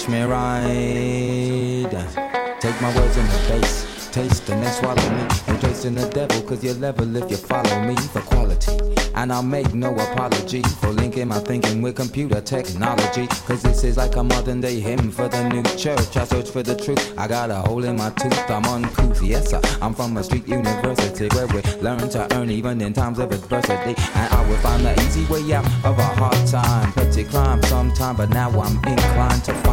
Watch me ride. Take my words in the face. Taste and then swallow me. No tracing the devil, cause you're level if you follow me for quality. And I'll make no apology for linking my thinking with computer technology. Cause this is like a modern day hymn for the new church. I search for the truth. I got a hole in my tooth. I'm uncouth. Yes, sir. I'm from a street university where we learn to earn even in times of adversity. And I will find the easy way out of a hard time. Petty crime sometime, but now I'm inclined to find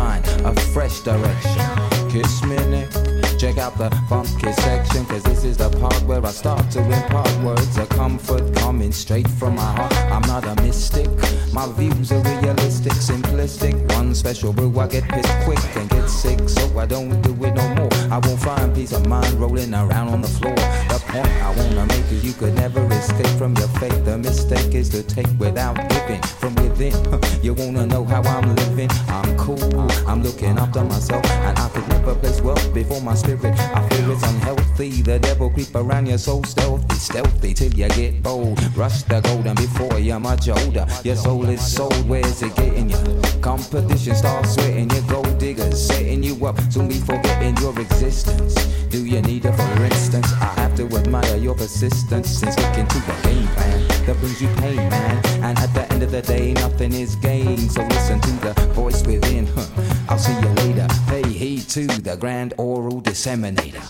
a fresh direction. Kiss me next. Check out the funky section, cause this is the part where I start to impart words of comfort coming straight from my heart. I'm not a mystic, my views are realistic, simplistic. One special brew, I get pissed quick and get sick, so I don't do it no more. I won't find peace of mind rolling around on the floor. The point I wanna make is you could never escape from your fate. The mistake is to take without giving from within. You wanna know how I'm living? I'm cool, I'm looking after myself, and I could never place wealth before my spirit. I feel it's unhealthy. The devil creep around you so stealthy, stealthy till you get bold. Rush the golden before you're much older. Your soul is sold. Where's it getting you? Competition starts sweating. Your gold diggers setting you up. Soon be forgetting your existence. Do you need it for instance? I have to admire your persistence in sticking to the game plan that brings you pain, man. And at the end of the day, nothing is gained. So listen to the voice within. Huh. I'll see you later. Pay heed to the grand oral disseminator.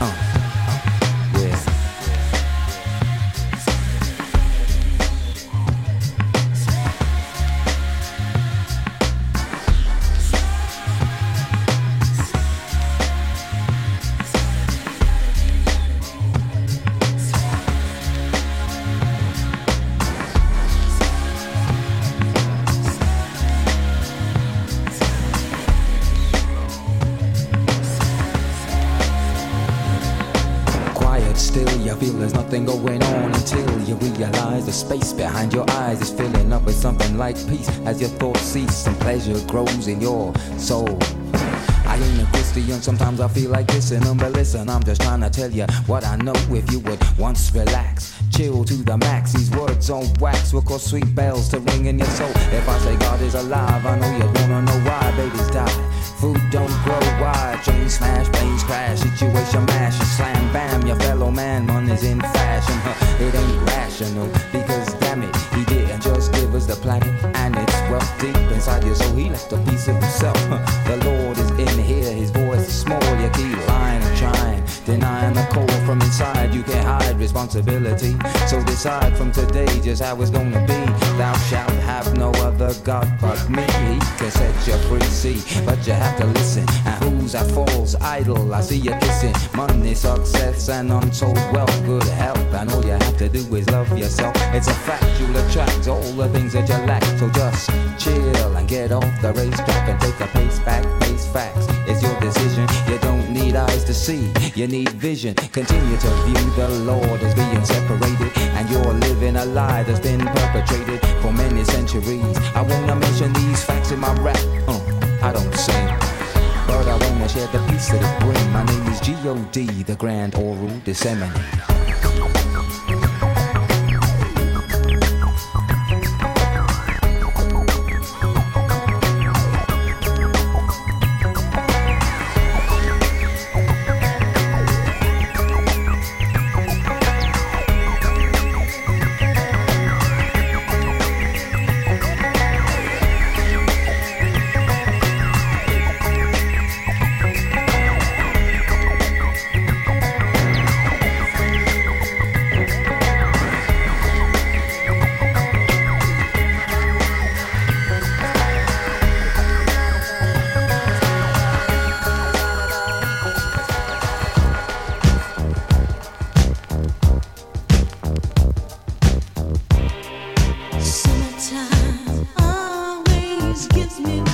Uh. Like peace as your thoughts cease and pleasure grows in your soul. I ain't a Christian, sometimes I feel like dissing them, but listen, I'm just trying to tell you what I know. If you would once relax, chill to the max, these words on wax will cause sweet bells to ring in your soul. If I say God is alive, I know you wanna know why babies die. Food don't grow wide, train smash, planes crash, situation mash, slam bam, your fellow man, money's in fashion. Huh, it ain't rational because damn it, he didn't just give us the planet and its wealth deep inside you, so he left a piece of himself. The Lord is in here, his voice is small, you keep lying and trying, denying the call from inside. You can't hide responsibility, so decide from today just how it's gonna be. Thou shalt have no other God but me. He can set you free, see, but you have to listen. And who's that false idol? I see you kissing money, success, and untold wealth, good health, and all you have to do is love yourself. It's a fact you'll attract all the things that you lack. So just chill and get off the racetrack and take a pace back, face facts. It's your decision. You don't need eyes to see, you need vision. Continue to view the Lord as being separated, and you're living a lie that's been perpetrated for many centuries. I wanna mention these facts in my rap. Uh, I don't sing. But I wanna share the peace that it brings. My name is G.O.D., the Grand Oral Disseminator. gives me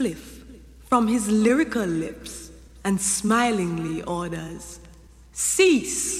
spliff from his lyrical lips and smilingly orders, Cease!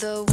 Da,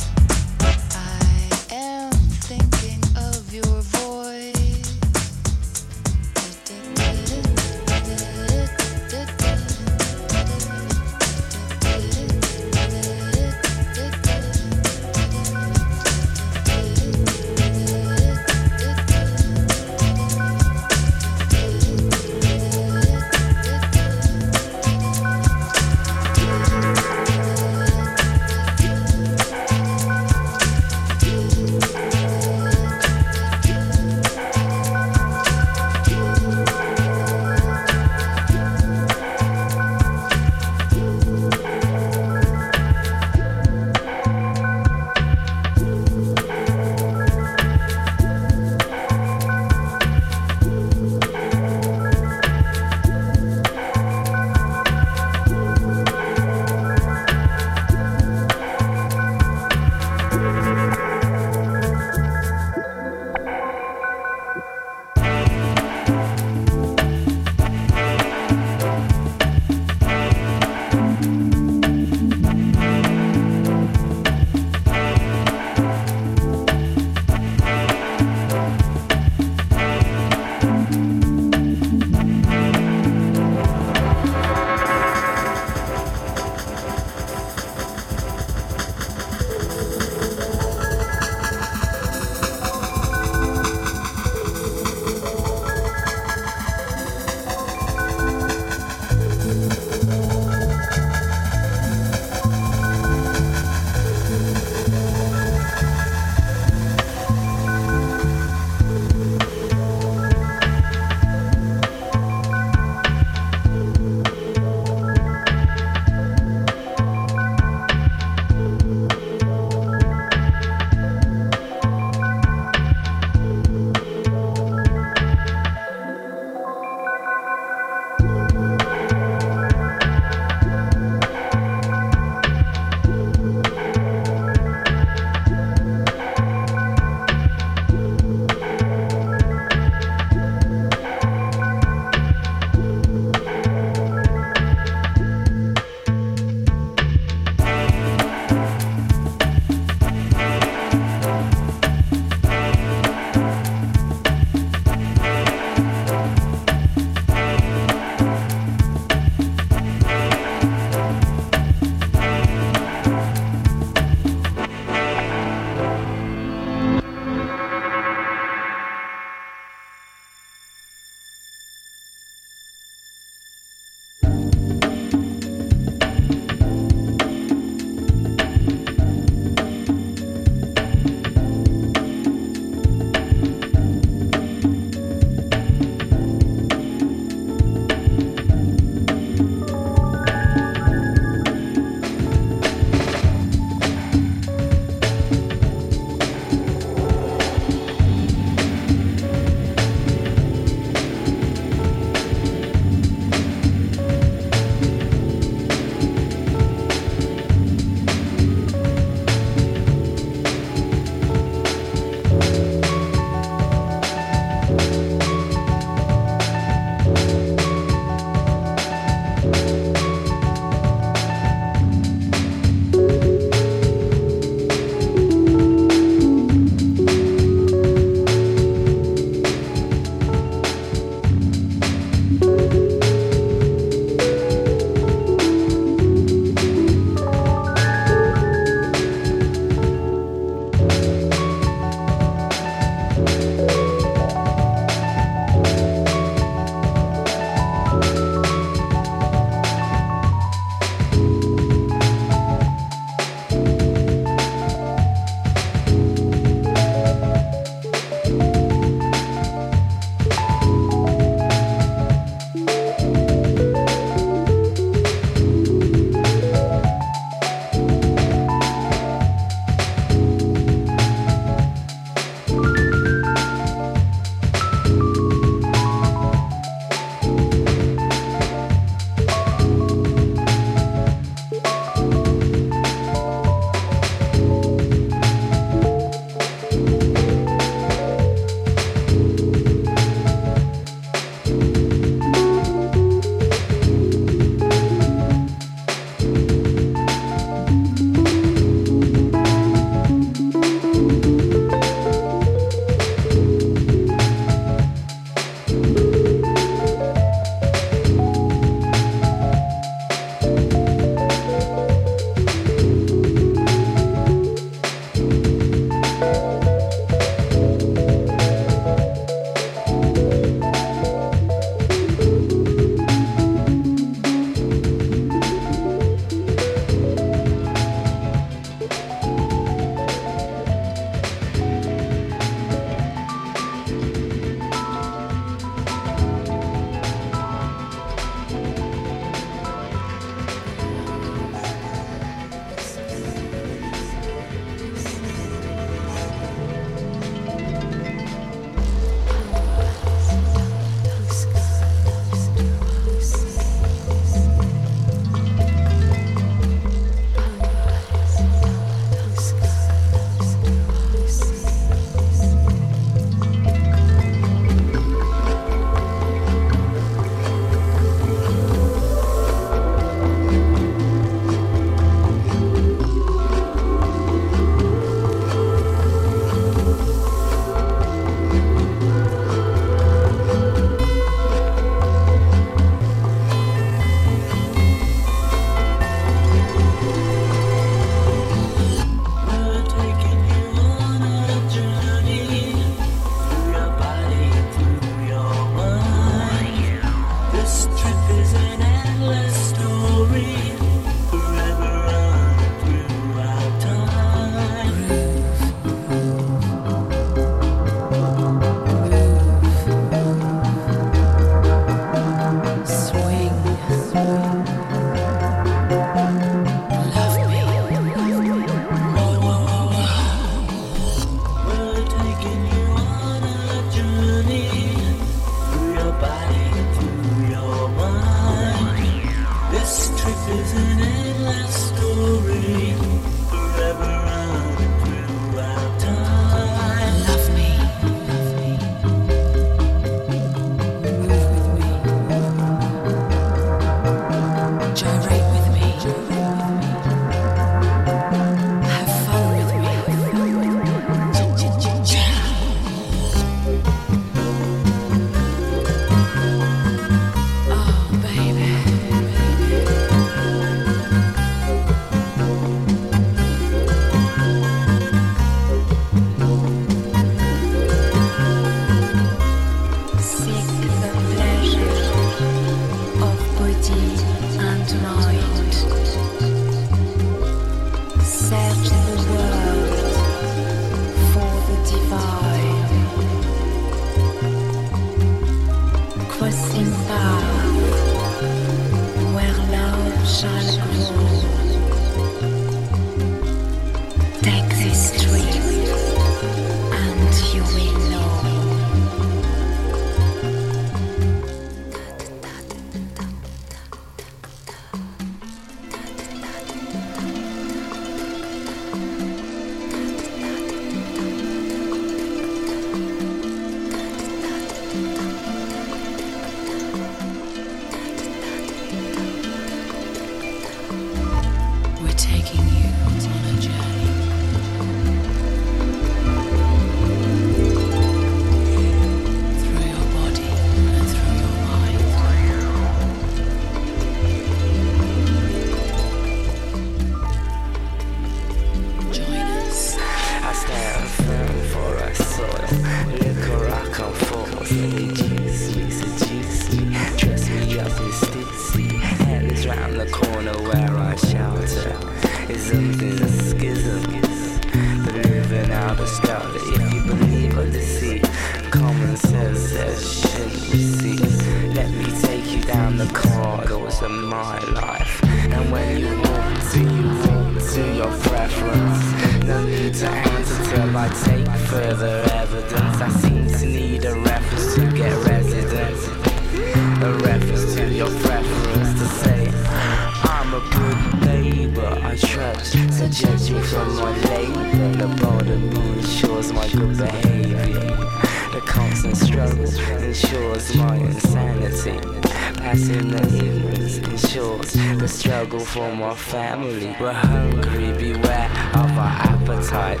for family. We're hungry, beware of our appetite.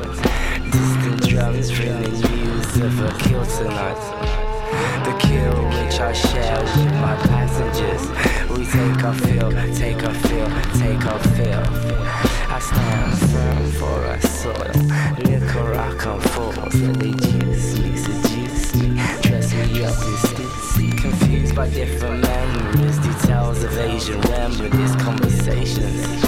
Distant drums ringing news of a kill tonight. The kill which I share with my passengers. We take our fill, take our fill, take our fill. I stand firm for our soil. Liquor I come forth, they juice me, seduce me, dress me up in. Confused by different memories, of Asian remedies, conversations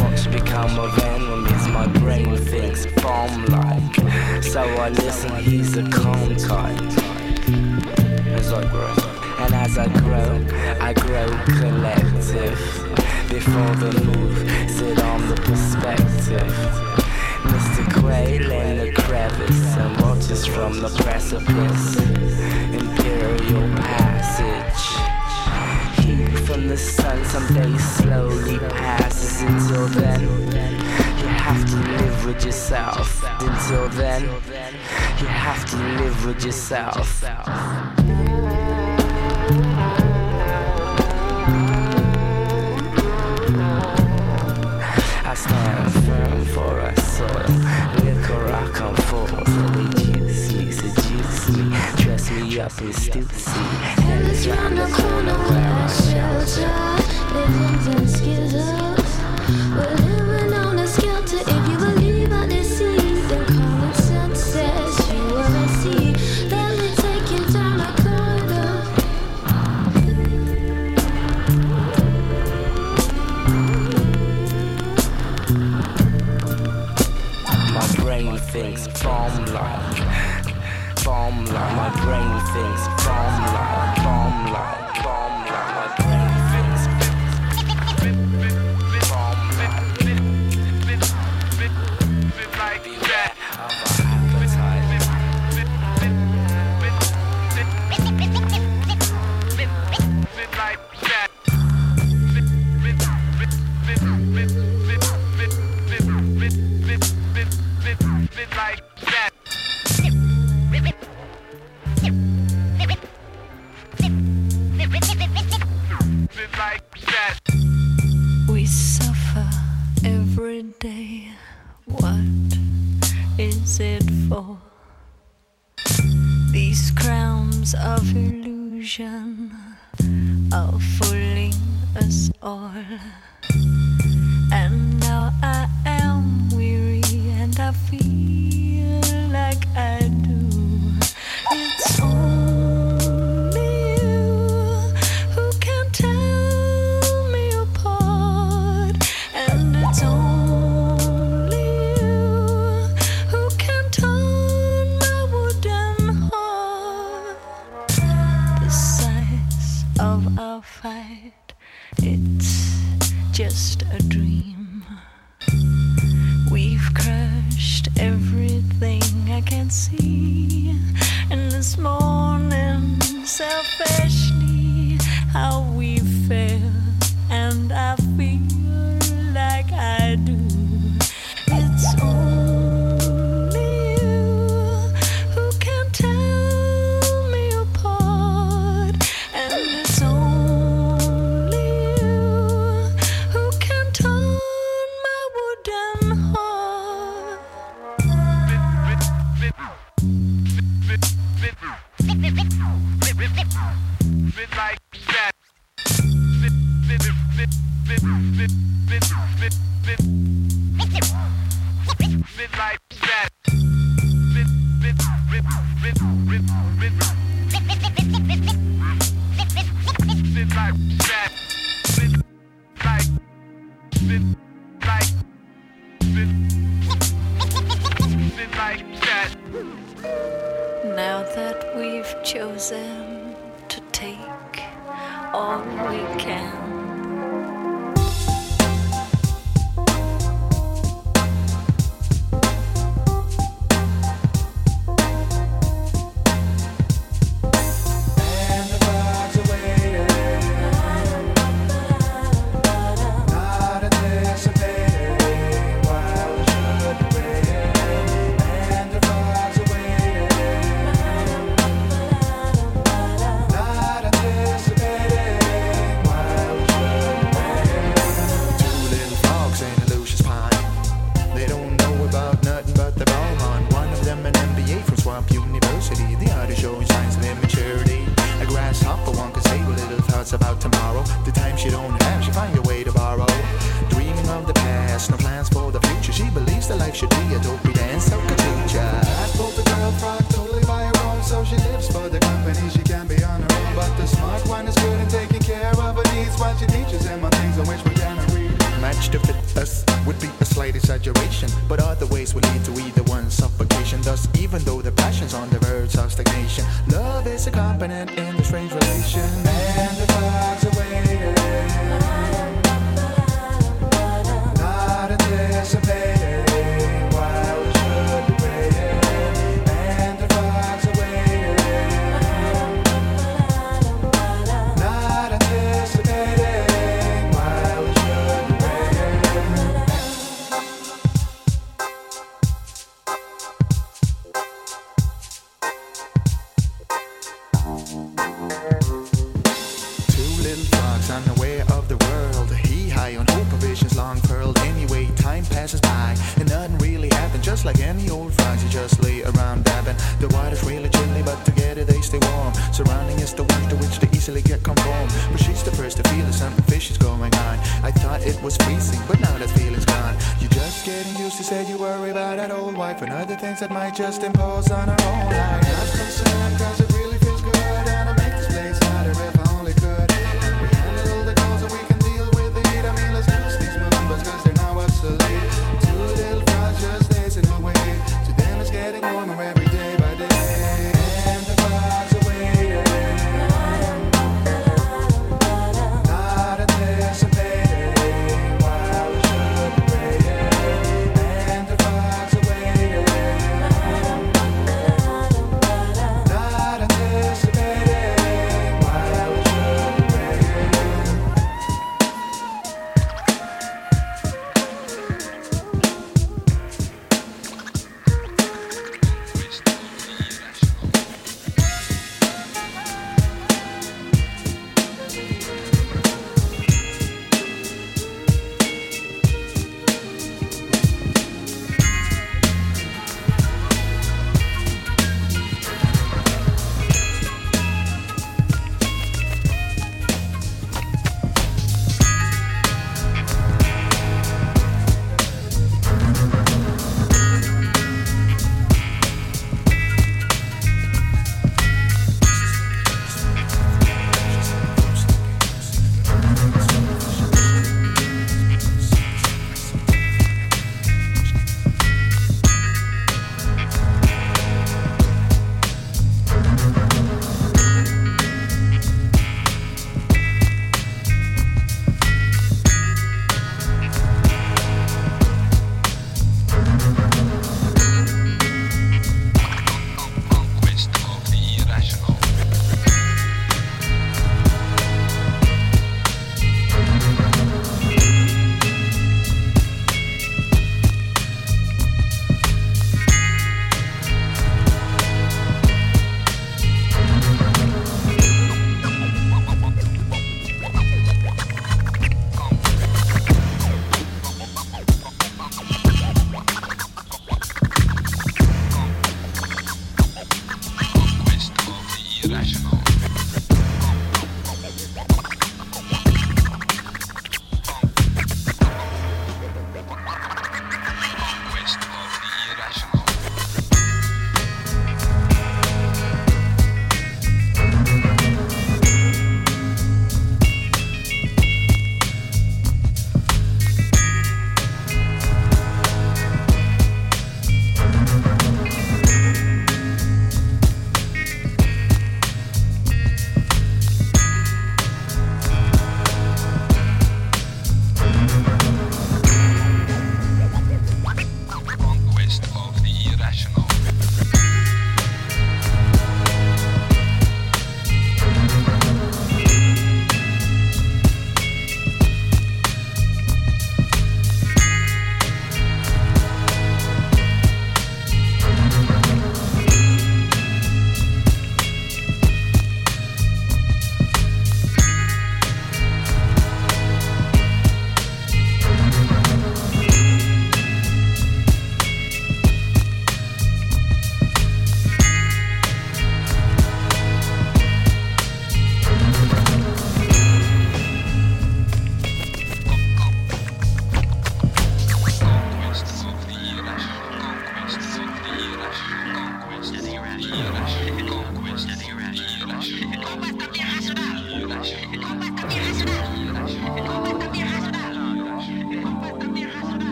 what should become of enemies. My brain thinks bomb like, so I listen. He's a calm type as I grow. And as I grow, I grow collective. Before the move, sit on the perspective. Mr. Quail in the crevice and watches from the precipice. Imperial passage. The sun someday slowly passes. Until then, you have to live with yourself. Until then, you have to live with yourself. I stand firm for our soil. Liquor I come me, seduce me, dress me up in stussy. Hands round the corner where I shelter. Living in skizzles. Brain thinks bomb And now I am weary and I feel no plans for the future. She believes that life should be a dopey dance, so teacher. That pulled the girl frog totally by her own, so she lives for the company. She can be on her own, but the smart one is good at taking care of her needs while she teaches him on things on which we can agree. Match to fit us would be a slight exaggeration, but other ways would lead to either one suffocation. Thus, even though the passion's on the verge of stagnation, that might just impose on our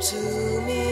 to me.